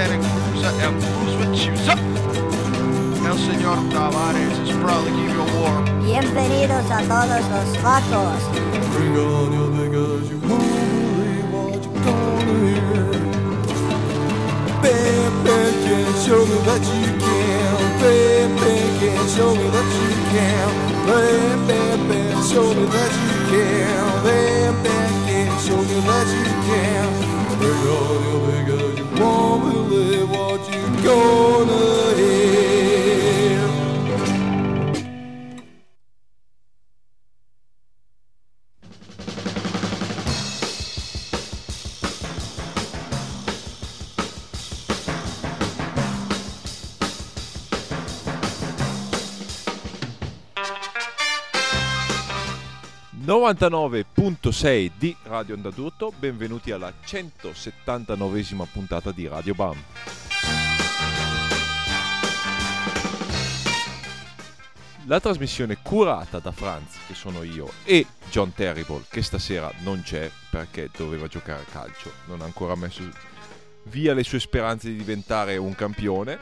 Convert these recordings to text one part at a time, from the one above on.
Santa Cruz and Cruz with Chusa. El Señor Tavares is proud to give you a war. Bienvenidos a todos los vacos. Bring on your because you won't believe what you're gonna hear. Bam, bam, can show me that you can. Bam, bam, can show me that you can. Bam, bam, bam, show me that you can. Bam, bam, can show me that you can. Bring on your because you won't believe what you're gonna hear. ...99.6 di Radio Onda d'Urto, benvenuti alla 179esima puntata di Radio BAM. La trasmissione curata da Franz, che sono io, e John Terrible, che stasera non c'è perché doveva giocare a calcio, non ha ancora messo via le sue speranze di diventare un campione.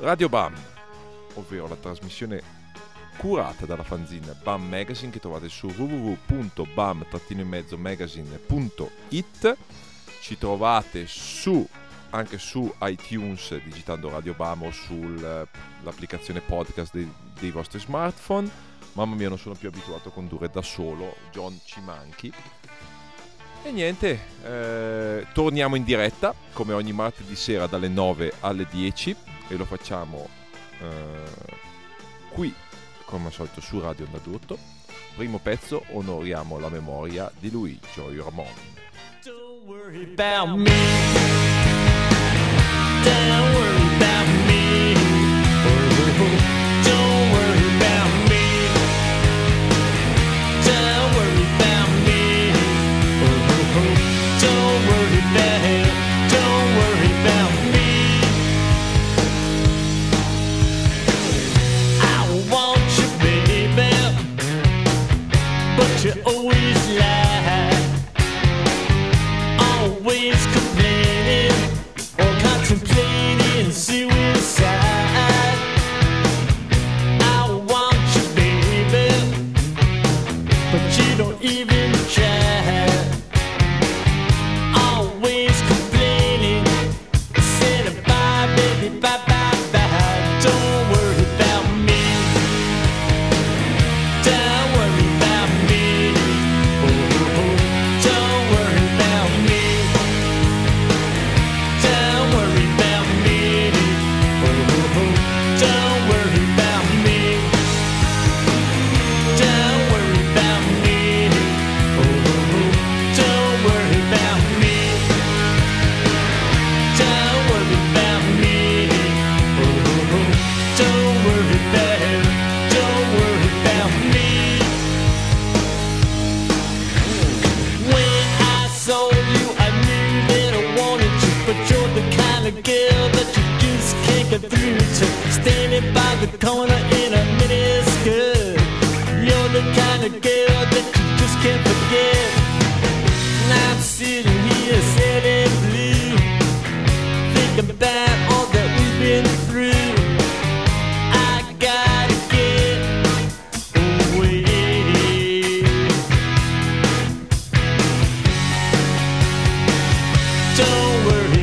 Radio BAM, ovvero la trasmissione curata dalla fanzine BAM Magazine che trovate su www.bam-magazine.it ci trovate su anche su iTunes digitando Radio BAM o sull'applicazione podcast dei, dei vostri smartphone. Mamma mia non sono più abituato a condurre da solo John ci manchi. E niente eh, torniamo in diretta come ogni martedì sera dalle 9 alle 10 e lo facciamo eh, qui come al solito su Radio Onda d'Urto. Primo pezzo onoriamo la memoria di lui, Joey Ramon. Don't worry about me. Don't worry about me. Don't Don't worry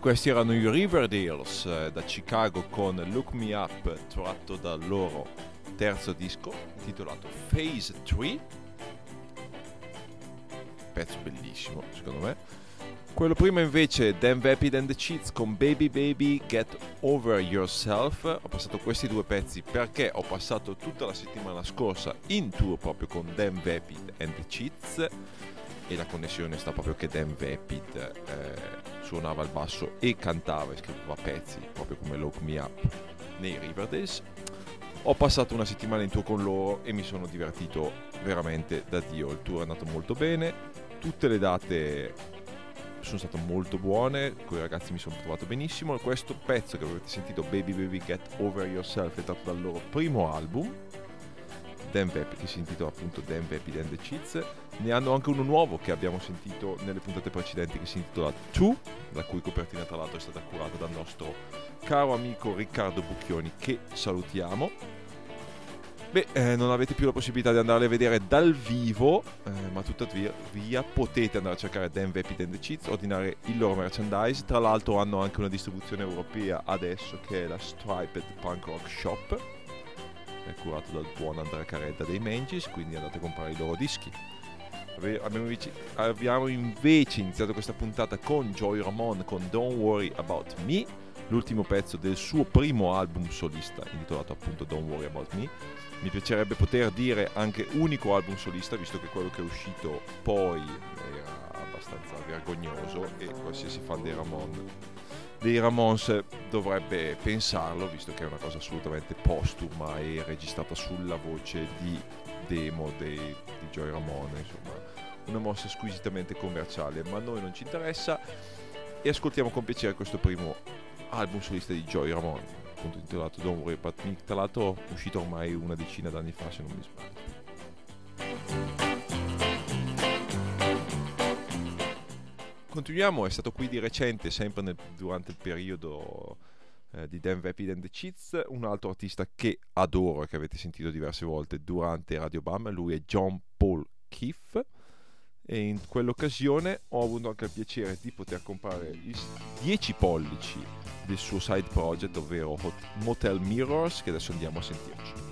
questi erano i Riverdales eh, da Chicago con Look Me Up tratto dal loro terzo disco intitolato Phase 3. Pezzo bellissimo secondo me. Quello prima invece Dan Vapid and the Cheats con Baby Baby Get Over Yourself. Ho passato questi due pezzi perché ho passato tutta la settimana scorsa in tour proprio con Dan Vapid and the Cheats e la connessione sta proprio che Dan Vapid eh, suonava il basso e cantava e scriveva pezzi proprio come Look Me Up nei Riverdales. Ho passato una settimana in tour con loro e mi sono divertito veramente da Dio. Il tour è andato molto bene, tutte le date sono state molto buone, con i ragazzi mi sono trovato benissimo. Questo pezzo che avete sentito, Baby Baby Get Over Yourself, è tratto dal loro primo album, Dan Vapid, che si intitola appunto Dan Vapid and the Cheats. Ne hanno anche uno nuovo che abbiamo sentito nelle puntate precedenti che si intitola Two, la cui copertina tra l'altro è stata curata dal nostro caro amico Riccardo Bucchioni che salutiamo. Beh, eh, non avete più la possibilità di andarle a vedere dal vivo, eh, ma tuttavia via, potete andare a cercare Dan Vapid and the Cheats, ordinare il loro merchandise. Tra l'altro hanno anche una distribuzione europea adesso che è la Striped Punk Rock Shop, è curato dal buon Andrea Caredda dei Mangis, quindi andate a comprare i loro dischi. Abbiamo invece, abbiamo invece iniziato questa puntata con Joy Ramon con Don't Worry About Me, l'ultimo pezzo del suo primo album solista intitolato appunto Don't Worry About Me. Mi piacerebbe poter dire anche unico album solista, visto che quello che è uscito poi era abbastanza vergognoso e qualsiasi fan dei Ramon dei Ramones dovrebbe pensarlo, visto che è una cosa assolutamente postuma e registrata sulla voce di demo dei, di Joy Ramone, insomma, una mossa squisitamente commerciale, ma a noi non ci interessa e ascoltiamo con piacere questo primo album solista di Joy Ramone, appunto intitolato Don't Worry About Me, tra l'altro uscito ormai una decina d'anni fa se non mi sbaglio. Continuiamo, è stato qui di recente, sempre nel- durante il periodo eh, di Dan Vapid and the Cheats, un altro artista che adoro e che avete sentito diverse volte durante Radio Bam, lui è John Paul Keefe e in quell'occasione ho avuto anche il piacere di poter comprare i 10 pollici del suo side project, ovvero Hot- Motel Mirrors, che adesso andiamo a sentirci.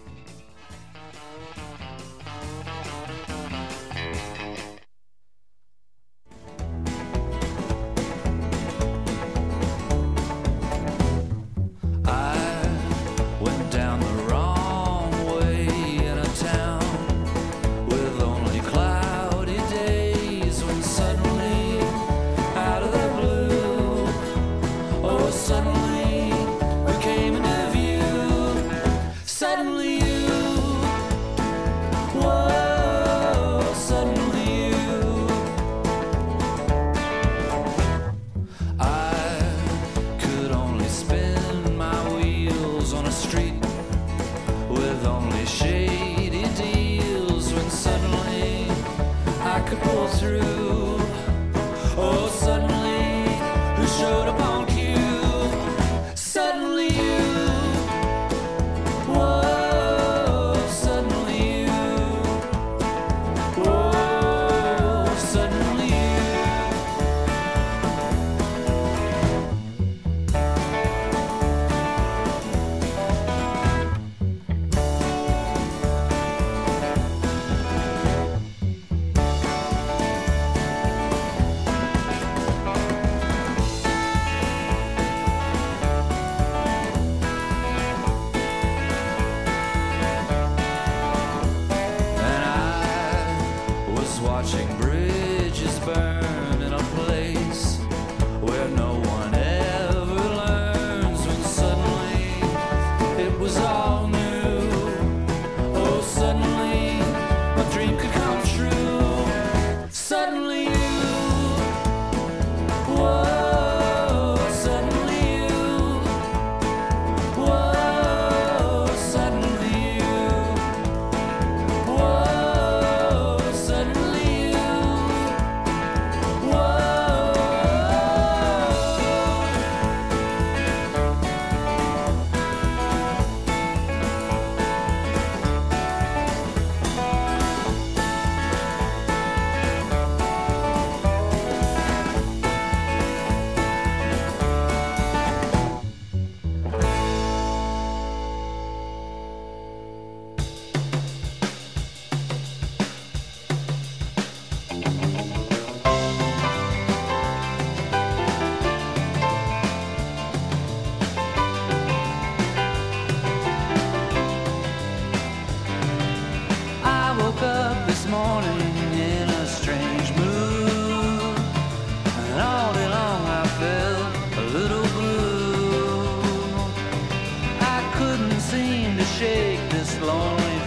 take this lonely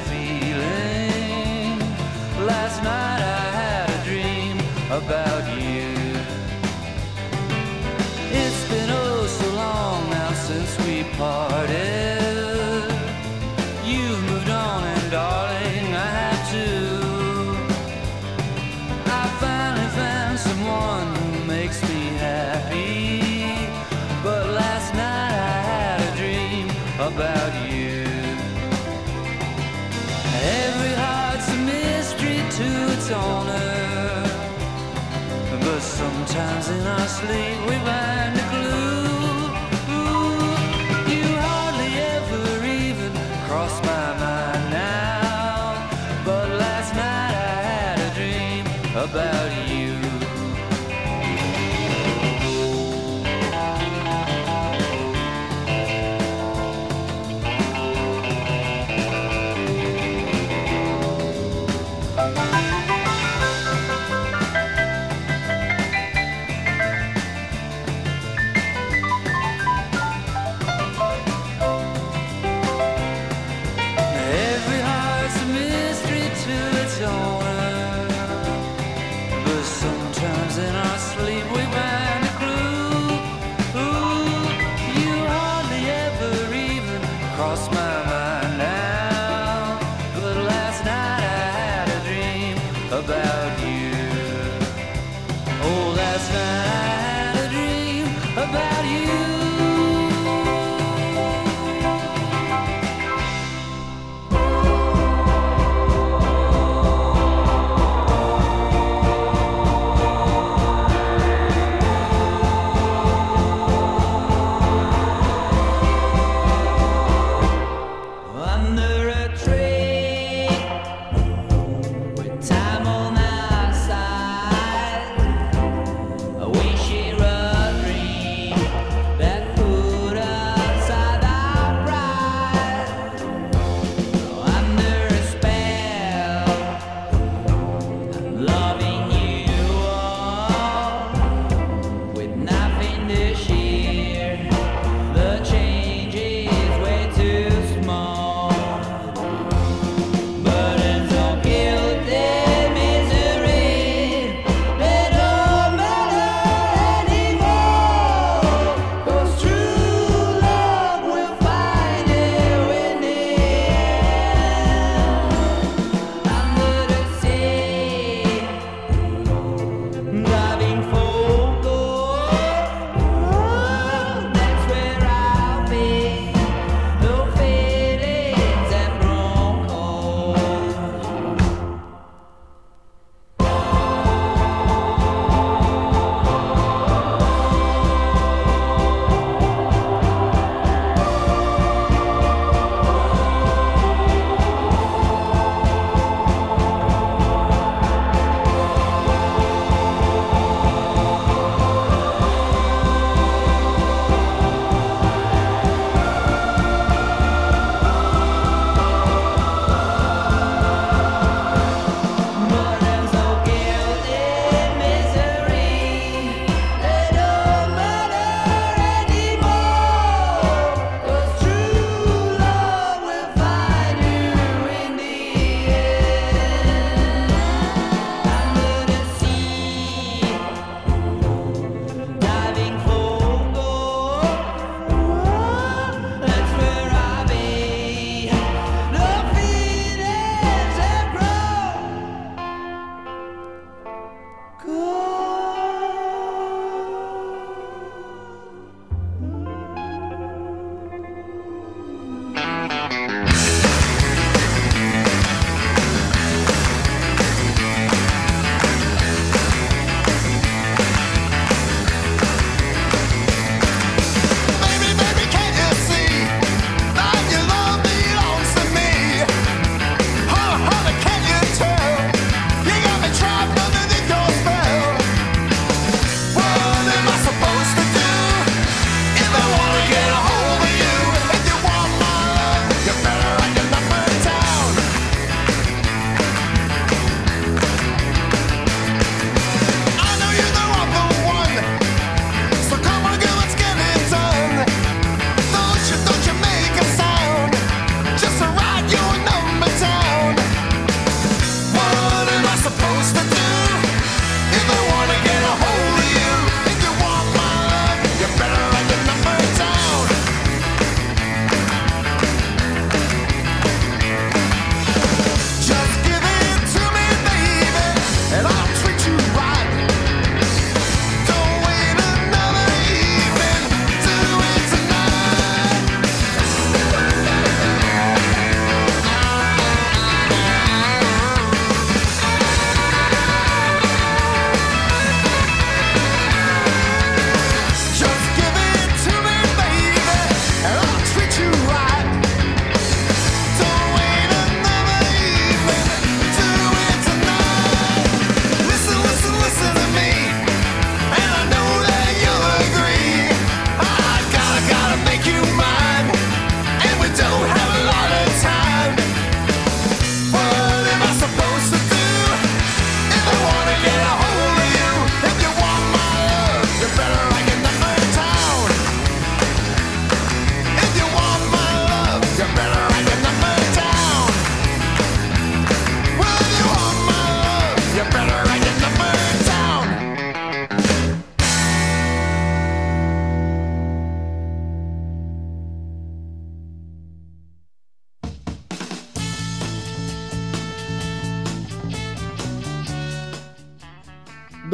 in our sleep we find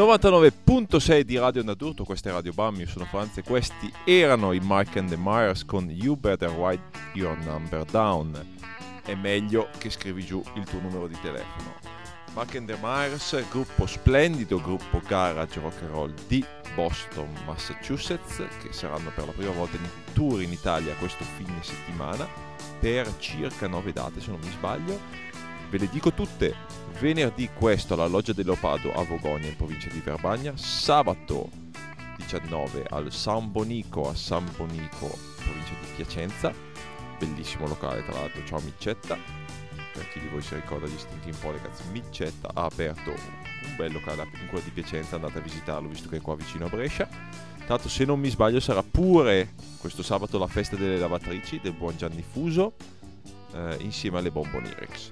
99.6 di Radio Nadurto, questa è Radio Bam, io sono Franz e questi erano i Mike and the Myers con You Better Write Your Number Down. È meglio che scrivi giù il tuo numero di telefono. Mike and the Myers, gruppo splendido, gruppo garage rock and roll di Boston, Massachusetts, che saranno per la prima volta in tour in Italia questo fine settimana per circa 9 date se non mi sbaglio. Ve le dico tutte, venerdì questo alla Loggia del Leopardo a Vogonia in provincia di Verbagna, sabato 19 al San Bonico a San Bonico, provincia di Piacenza, bellissimo locale tra l'altro, ciao Miccetta, per chi di voi si ricorda gli Stinking Polecats, Miccetta ha aperto un bel locale in quello di Piacenza, andate a visitarlo visto che è qua vicino a Brescia. L'altro se non mi sbaglio sarà pure questo sabato la festa delle lavatrici del buon Gianni Fuso eh, insieme alle Bombonirix.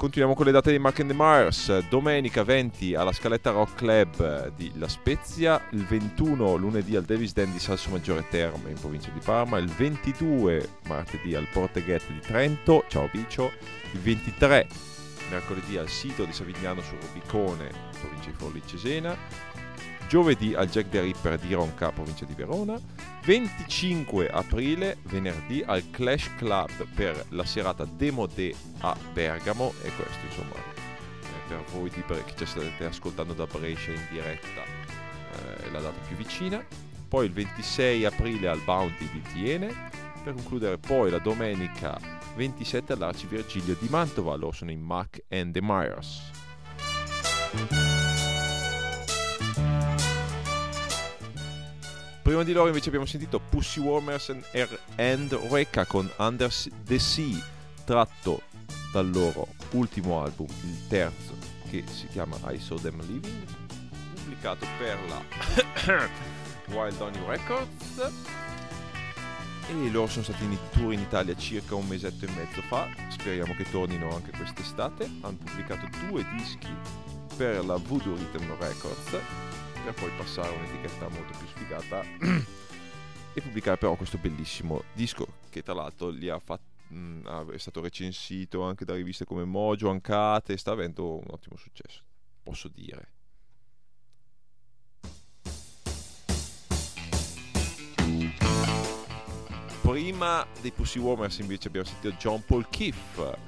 Continuiamo con le date di Mark and the Mars. Domenica 20 alla Scaletta Rock Club di La Spezia, il 21 lunedì al Davis Den di Salso Maggiore Terme in provincia di Parma, il 22 martedì al Porteghet di Trento, ciao Bicio, il 23 mercoledì al sito di Savignano sul Rubicone, provincia di Forlì Cesena, giovedì al Jack the Ripper di Ronca, provincia di Verona, 25 aprile, venerdì, al Clash Club per la serata Demo De a Bergamo e questo insomma eh, per voi Bre- che ci state ascoltando da Brescia in diretta eh, è la data più vicina. Poi il 26 aprile al Bounty di Tiene per concludere poi la domenica 27 all'Arci Virgilio di Mantova, loro sono i Mac and the Myers. Prima di loro invece abbiamo sentito Pussy Warmers and, Reka con Under the Sea, tratto dal loro ultimo album, il terzo, che si chiama I Saw Them Living, pubblicato per la Wild Honey Records. E loro sono stati in tour in Italia circa un mesetto e mezzo fa, speriamo che tornino anche quest'estate. Hanno pubblicato due dischi per la Voodoo Rhythm Records per poi passare a un'etichetta molto più sfigata e pubblicare però questo bellissimo disco che tra l'altro li ha fatti è stato recensito anche da riviste come Mojo, Ancate, sta avendo un ottimo successo, posso dire. Prima dei Pussy Warmers invece abbiamo sentito John Paul Keefe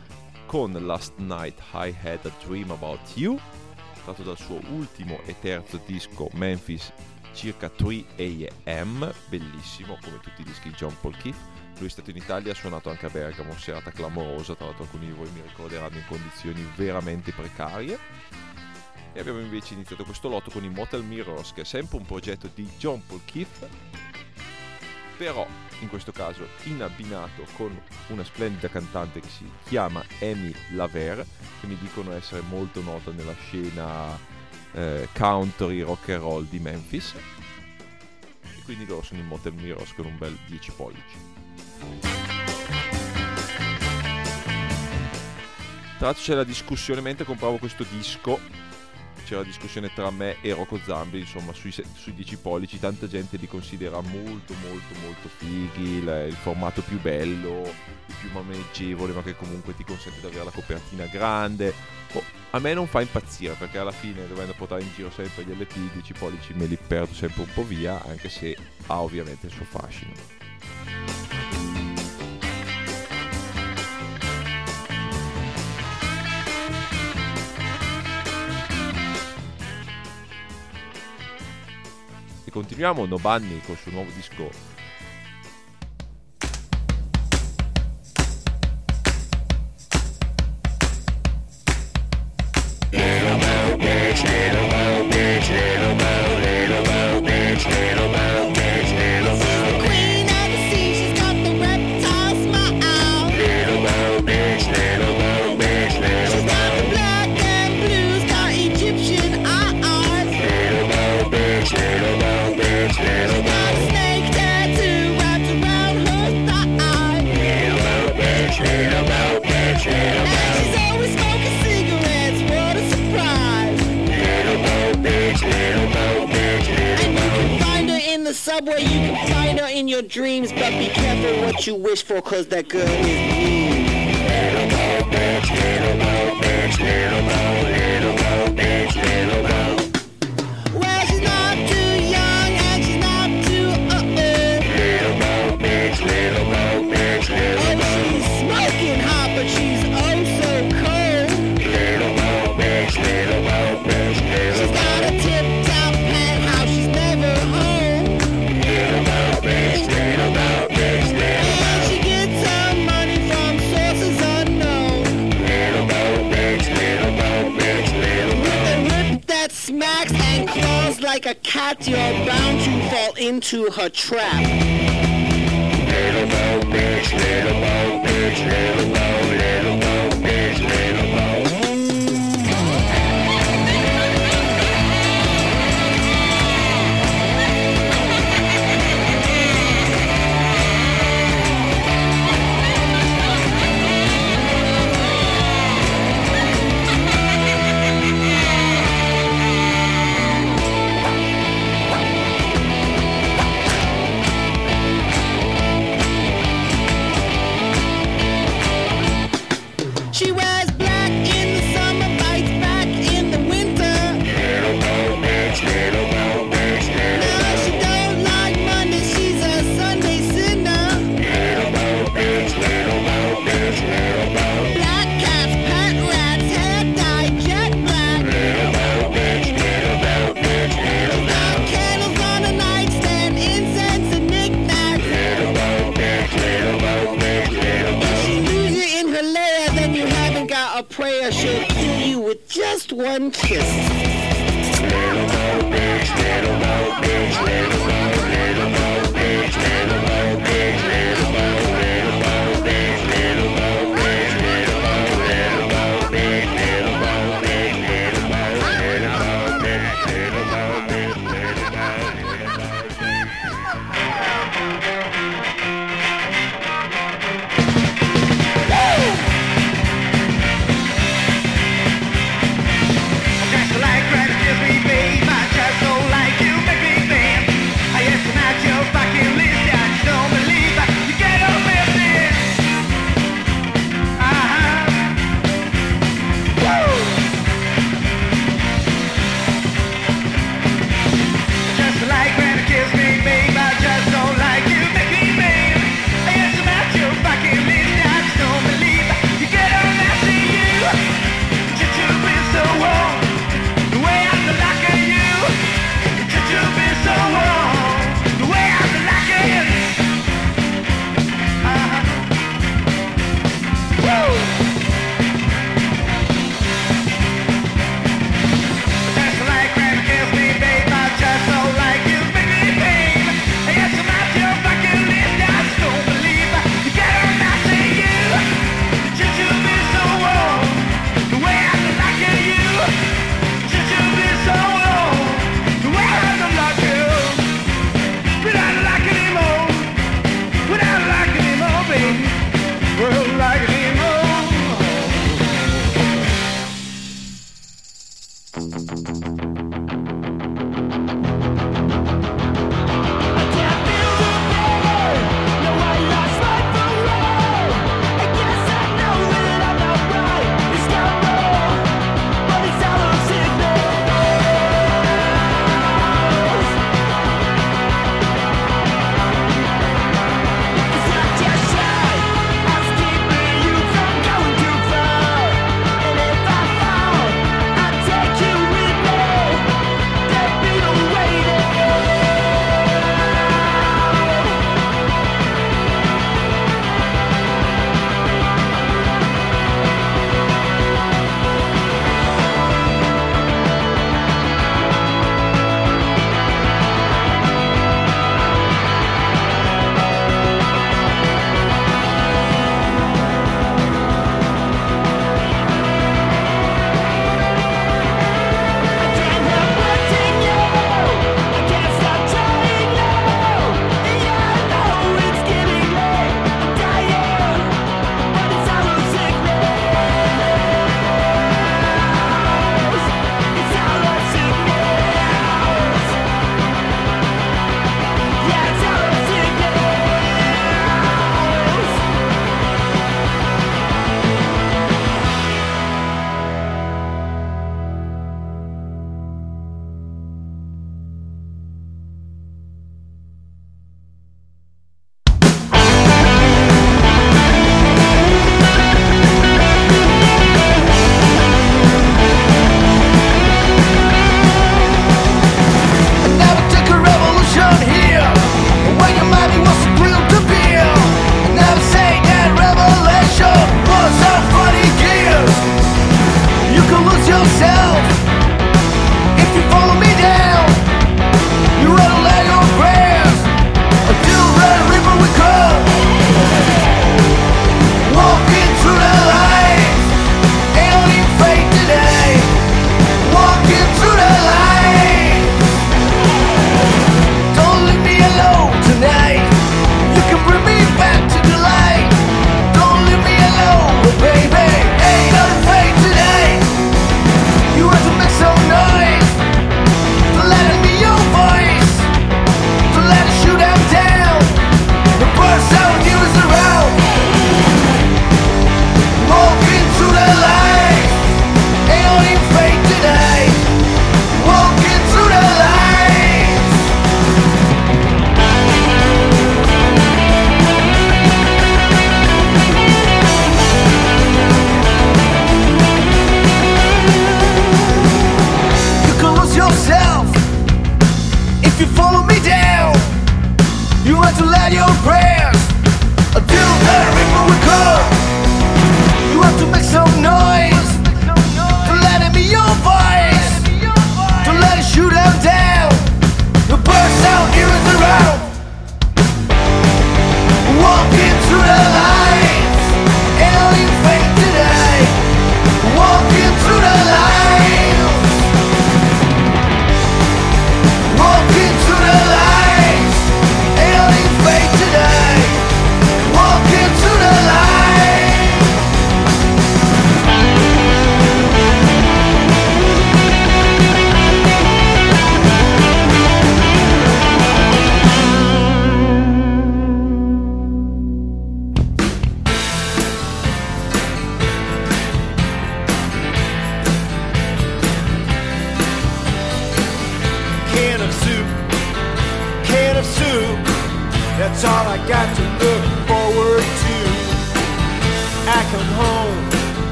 con Last Night I Had a Dream About You tratto dal suo ultimo e terzo disco Memphis circa 3 AM, bellissimo come tutti i dischi di John Paul Keefe. Lui è stato in Italia, ha suonato anche a Bergamo, serata clamorosa, tra l'altro alcuni di voi mi ricorderanno in condizioni veramente precarie. E abbiamo invece iniziato questo lotto con i Motel Mirrors, che è sempre un progetto di John Paul Keefe, però in questo caso in abbinato con una splendida cantante che si chiama Amy Laver, che mi dicono essere molto nota nella scena eh, country rock and roll di Memphis. E quindi loro sono in Motel Mirrors con un bel 10 pollici. Tra l'altro c'è la discussione mentre compravo questo disco c'era la discussione tra me e Rocco Zambi, insomma, sui, sui 10 pollici, tanta gente li considera molto molto molto fighi, il, il, formato più bello, il più maneggevole, ma che comunque ti consente di avere la copertina grande. Oh, a me non fa impazzire perché alla fine dovendo portare in giro sempre gli LP, 10 pollici me li perdo sempre un po' via, anche se ha ovviamente il suo fascino. Continuiamo No Bunny col suo nuovo disco in your dreams, but be careful what you wish for, cause that girl is mean. Little bitch, little bitch, little Bo, little Bo bitch, little want cat, you're bound to fall into her trap. Little bo, bitch, little bo, bitch, little bo, little bo.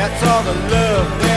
That's all the love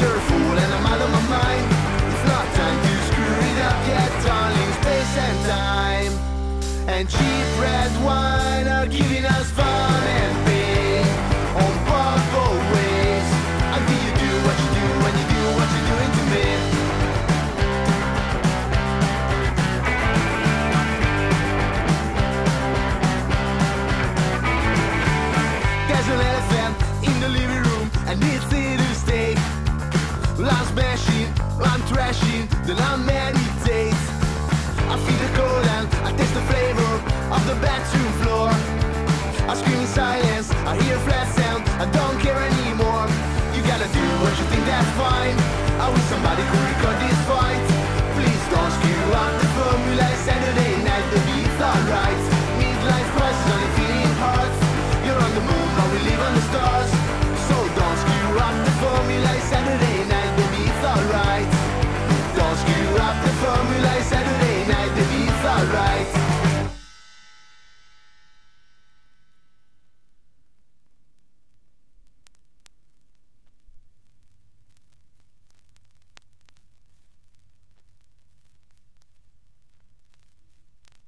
future I wish somebody could